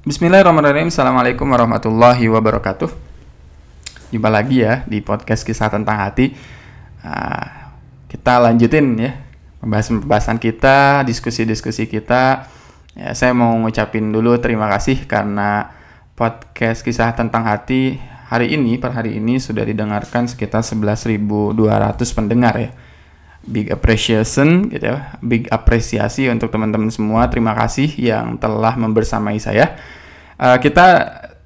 Bismillahirrahmanirrahim. Assalamualaikum warahmatullahi wabarakatuh. Jumpa lagi ya di podcast kisah tentang hati. Uh, kita lanjutin ya pembahasan-pembahasan kita, diskusi-diskusi kita. Ya, saya mau ngucapin dulu terima kasih karena podcast kisah tentang hati hari ini per hari ini sudah didengarkan sekitar 11.200 pendengar ya big appreciation gitu ya. Big apresiasi untuk teman-teman semua. Terima kasih yang telah membersamai saya. Uh, kita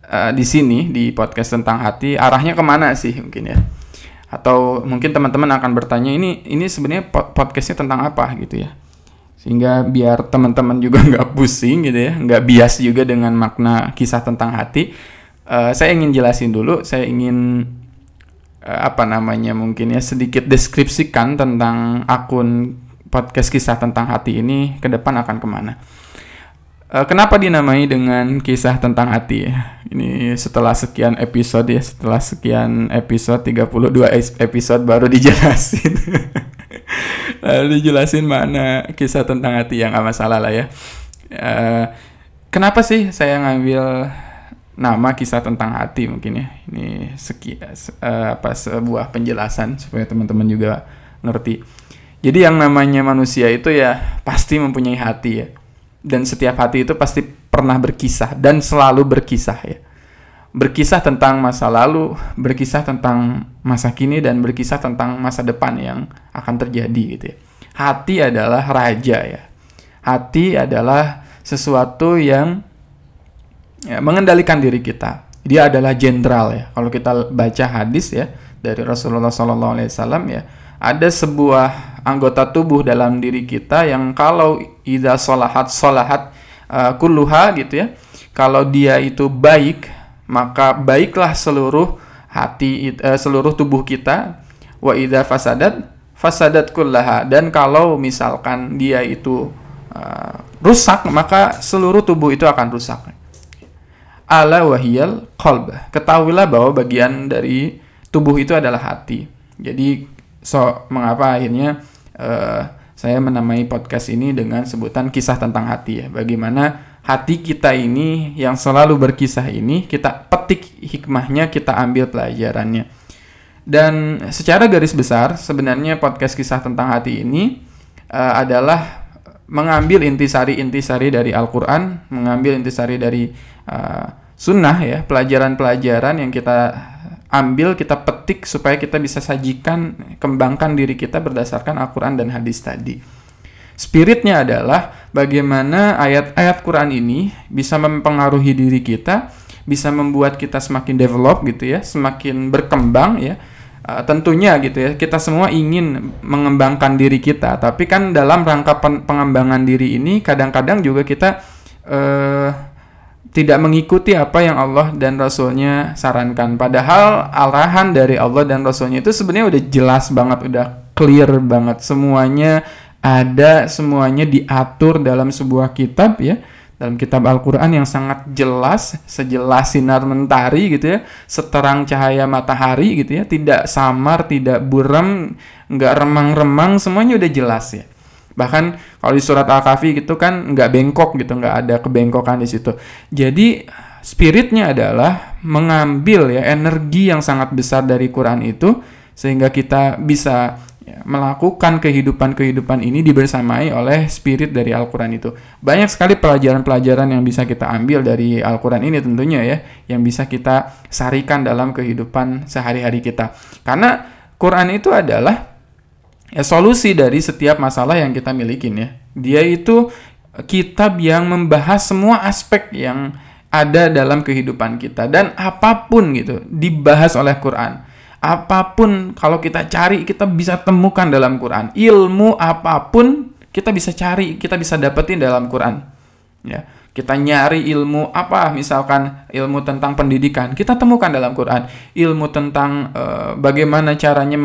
uh, di sini di podcast tentang hati arahnya ke mana sih mungkin ya? Atau mungkin teman-teman akan bertanya ini ini sebenarnya podcastnya tentang apa? gitu ya. Sehingga biar teman-teman juga nggak pusing gitu ya nggak bias juga dengan makna kisah tentang hati uh, saya ingin jelasin dulu. Saya ingin apa namanya mungkin ya sedikit deskripsikan tentang akun podcast kisah tentang hati ini ke depan akan ke mana. Uh, kenapa dinamai dengan kisah tentang hati? Ini setelah sekian episode ya, setelah sekian episode 32 episode baru dijelasin. Lalu dijelasin mana kisah tentang hati yang gak masalah lah ya. Uh, kenapa sih saya ngambil nama kisah tentang hati mungkin ya. Ini seki uh, apa sebuah penjelasan supaya teman-teman juga ngerti. Jadi yang namanya manusia itu ya pasti mempunyai hati ya. Dan setiap hati itu pasti pernah berkisah dan selalu berkisah ya. Berkisah tentang masa lalu berkisah tentang masa kini dan berkisah tentang masa depan yang akan terjadi gitu ya. Hati adalah raja ya. Hati adalah sesuatu yang ya, mengendalikan diri kita. Dia adalah jenderal ya. Kalau kita baca hadis ya dari Rasulullah SAW ya, ada sebuah anggota tubuh dalam diri kita yang kalau ida solahat solahat uh, kulluha gitu ya. Kalau dia itu baik, maka baiklah seluruh hati uh, seluruh tubuh kita. Wa ida fasadat fasadat kullaha dan kalau misalkan dia itu uh, rusak maka seluruh tubuh itu akan rusak ala wahiyal qalb. Ketahuilah bahwa bagian dari tubuh itu adalah hati. Jadi so mengapa akhirnya uh, saya menamai podcast ini dengan sebutan kisah tentang hati ya. Bagaimana hati kita ini yang selalu berkisah ini kita petik hikmahnya, kita ambil pelajarannya. Dan secara garis besar sebenarnya podcast kisah tentang hati ini uh, adalah mengambil intisari-intisari dari Al-Quran, mengambil intisari dari uh, sunnah ya, pelajaran-pelajaran yang kita ambil, kita petik supaya kita bisa sajikan, kembangkan diri kita berdasarkan Al-Quran dan hadis tadi. Spiritnya adalah bagaimana ayat-ayat Quran ini bisa mempengaruhi diri kita, bisa membuat kita semakin develop gitu ya, semakin berkembang ya. Uh, tentunya gitu ya, kita semua ingin mengembangkan diri kita, tapi kan dalam rangka pengembangan diri ini kadang-kadang juga kita uh, tidak mengikuti apa yang Allah dan Rasulnya sarankan. Padahal arahan dari Allah dan Rasulnya itu sebenarnya udah jelas banget, udah clear banget. Semuanya ada, semuanya diatur dalam sebuah kitab ya. Dalam kitab Al-Quran yang sangat jelas, sejelas sinar mentari gitu ya. Seterang cahaya matahari gitu ya. Tidak samar, tidak buram, nggak remang-remang, semuanya udah jelas ya. Bahkan kalau di surat Al-Kahfi gitu kan nggak bengkok gitu, nggak ada kebengkokan di situ. Jadi spiritnya adalah mengambil ya energi yang sangat besar dari Quran itu sehingga kita bisa ya, melakukan kehidupan-kehidupan ini dibersamai oleh spirit dari Al-Quran itu. Banyak sekali pelajaran-pelajaran yang bisa kita ambil dari Al-Quran ini tentunya ya, yang bisa kita sarikan dalam kehidupan sehari-hari kita. Karena Quran itu adalah ya, solusi dari setiap masalah yang kita miliki ya. Dia itu kitab yang membahas semua aspek yang ada dalam kehidupan kita dan apa pun gitu dibahas oleh Quran. Apa pun kalau kita cari kita bisa temukan dalam Quran. Ilmu apa pun kita bisa cari, kita bisa dapetin dalam Quran. Ya. Kita nyari ilmu apa misalkan ilmu tentang pendidikan, kita temukan dalam Quran. Ilmu tentang uh, bagaimana caranya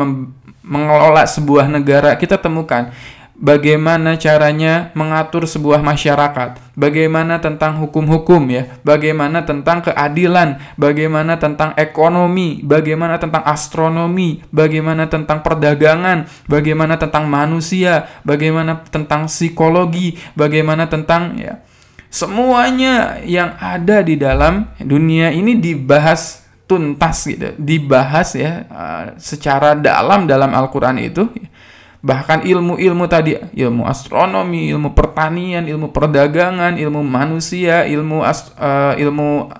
mengelola sebuah negara, kita temukan bagaimana caranya mengatur sebuah masyarakat, bagaimana tentang hukum-hukum ya, bagaimana tentang keadilan, bagaimana tentang ekonomi, bagaimana tentang astronomi, bagaimana tentang perdagangan, bagaimana tentang manusia, bagaimana tentang psikologi, bagaimana tentang ya Semuanya yang ada di dalam dunia ini dibahas tuntas gitu, dibahas ya uh, secara dalam dalam Al-Qur'an itu. Bahkan ilmu-ilmu tadi, ilmu astronomi, ilmu pertanian, ilmu perdagangan, ilmu manusia, ilmu uh, ilmu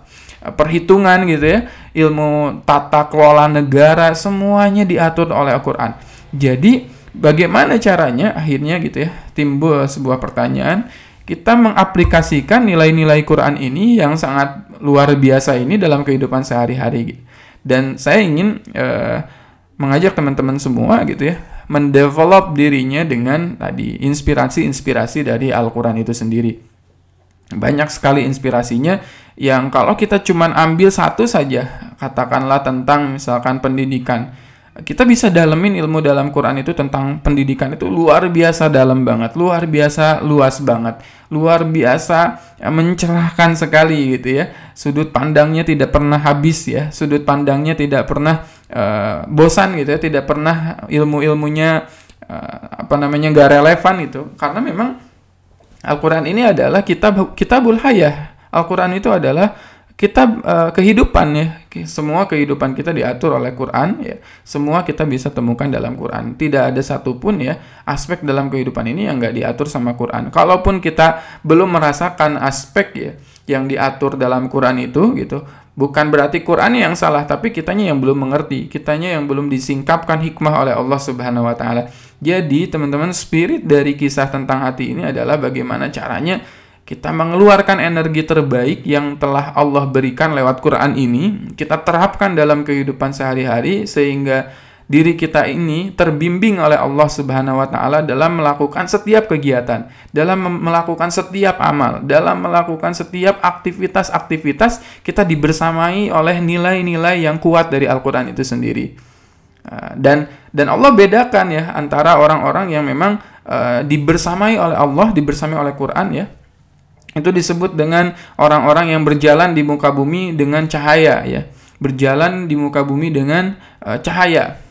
perhitungan gitu ya, ilmu tata kelola negara, semuanya diatur oleh Al-Qur'an. Jadi, bagaimana caranya akhirnya gitu ya, timbul sebuah pertanyaan, kita mengaplikasikan nilai-nilai Quran ini yang sangat luar biasa ini dalam kehidupan sehari-hari. Dan saya ingin uh, mengajak teman-teman semua gitu ya, mendevelop dirinya dengan tadi inspirasi-inspirasi dari Al-Quran itu sendiri. Banyak sekali inspirasinya yang kalau kita cuma ambil satu saja, katakanlah tentang misalkan pendidikan, kita bisa dalemin ilmu dalam Quran itu tentang pendidikan itu luar biasa dalam banget, luar biasa luas banget, luar biasa ya, mencerahkan sekali gitu ya. Sudut pandangnya tidak pernah habis ya, sudut pandangnya tidak pernah uh, bosan gitu ya, tidak pernah ilmu-ilmunya uh, apa namanya nggak relevan itu, karena memang Al-Quran ini adalah kitab kitabul hayah. Al-Quran itu adalah kitab uh, kehidupan ya. Semua kehidupan kita diatur oleh Quran ya. Semua kita bisa temukan dalam Quran. Tidak ada satupun ya aspek dalam kehidupan ini yang nggak diatur sama Quran. Kalaupun kita belum merasakan aspek ya yang diatur dalam Quran itu gitu, bukan berarti Quran yang salah, tapi kitanya yang belum mengerti, kitanya yang belum disingkapkan hikmah oleh Allah Subhanahu wa taala. Jadi, teman-teman, spirit dari kisah tentang hati ini adalah bagaimana caranya kita mengeluarkan energi terbaik yang telah Allah berikan lewat Quran ini, kita terapkan dalam kehidupan sehari-hari sehingga diri kita ini terbimbing oleh Allah Subhanahu wa taala dalam melakukan setiap kegiatan, dalam melakukan setiap amal, dalam melakukan setiap aktivitas-aktivitas kita dibersamai oleh nilai-nilai yang kuat dari Al-Qur'an itu sendiri. Ah, dan dan Allah bedakan ya antara orang-orang yang memang uh, dibersamai oleh Allah, dibersamai oleh Quran ya. Itu disebut dengan orang-orang yang berjalan di muka bumi dengan cahaya ya. Berjalan di muka bumi dengan uh, cahaya.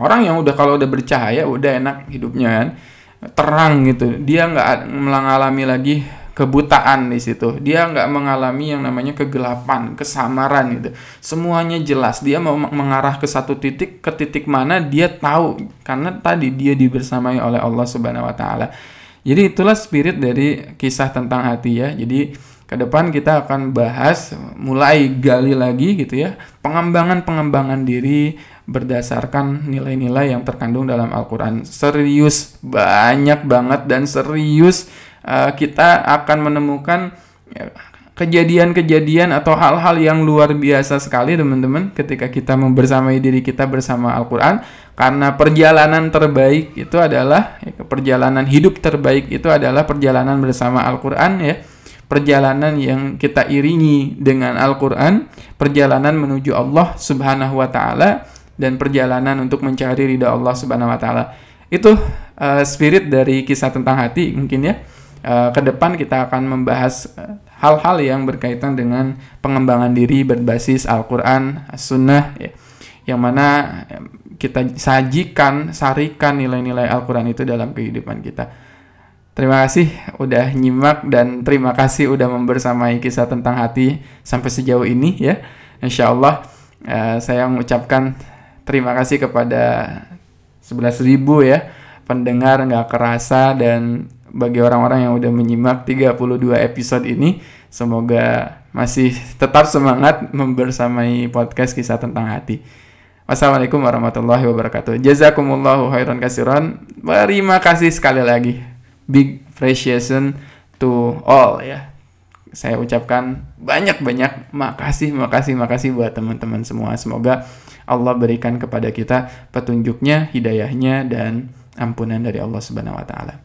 Orang yang udah kalau udah bercahaya udah enak hidupnya kan. Terang gitu. Dia nggak mengalami lagi kebutaan di situ. Dia nggak mengalami yang namanya kegelapan, kesamaran gitu. Semuanya jelas. Dia mau mengarah ke satu titik, ke titik mana dia tahu karena tadi dia dibersamai oleh Allah Subhanahu wa taala. Jadi itulah spirit dari kisah tentang hati ya. Jadi ke depan kita akan bahas mulai gali lagi gitu ya, pengembangan-pengembangan diri berdasarkan nilai-nilai yang terkandung dalam Al-Qur'an. Serius banyak banget dan serius uh, kita akan menemukan ya, kejadian-kejadian atau hal-hal yang luar biasa sekali teman-teman ketika kita membersamai diri kita bersama Al-Quran. Karena perjalanan terbaik itu adalah ya, perjalanan hidup terbaik itu adalah perjalanan bersama Al-Quran ya. Perjalanan yang kita iringi dengan Al-Quran perjalanan menuju Allah subhanahu wa ta'ala dan perjalanan untuk mencari ridha Allah subhanahu wa ta'ala. Itu uh, spirit dari kisah tentang hati mungkin ya uh, ke depan kita akan membahas eh, hal-hal yang berkaitan dengan pengembangan diri berbasis Al-Quran, Sunnah, ya, yang mana kita sajikan, sarikan nilai-nilai Al-Quran itu dalam kehidupan kita. Terima kasih udah nyimak dan terima kasih udah membersamai kisah tentang hati sampai sejauh ini ya. Insya Allah uh, saya mengucapkan terima kasih kepada 11.000 ya pendengar nggak kerasa dan bagi orang-orang yang udah menyimak 32 episode ini. Semoga masih tetap semangat membersamai podcast kisah tentang hati. Wassalamualaikum warahmatullahi wabarakatuh. Jazakumullahu khairan kasiran. Terima kasih sekali lagi. Big appreciation to all ya. Saya ucapkan banyak-banyak makasih, makasih, makasih buat teman-teman semua. Semoga Allah berikan kepada kita petunjuknya, hidayahnya, dan ampunan dari Allah Subhanahu wa taala.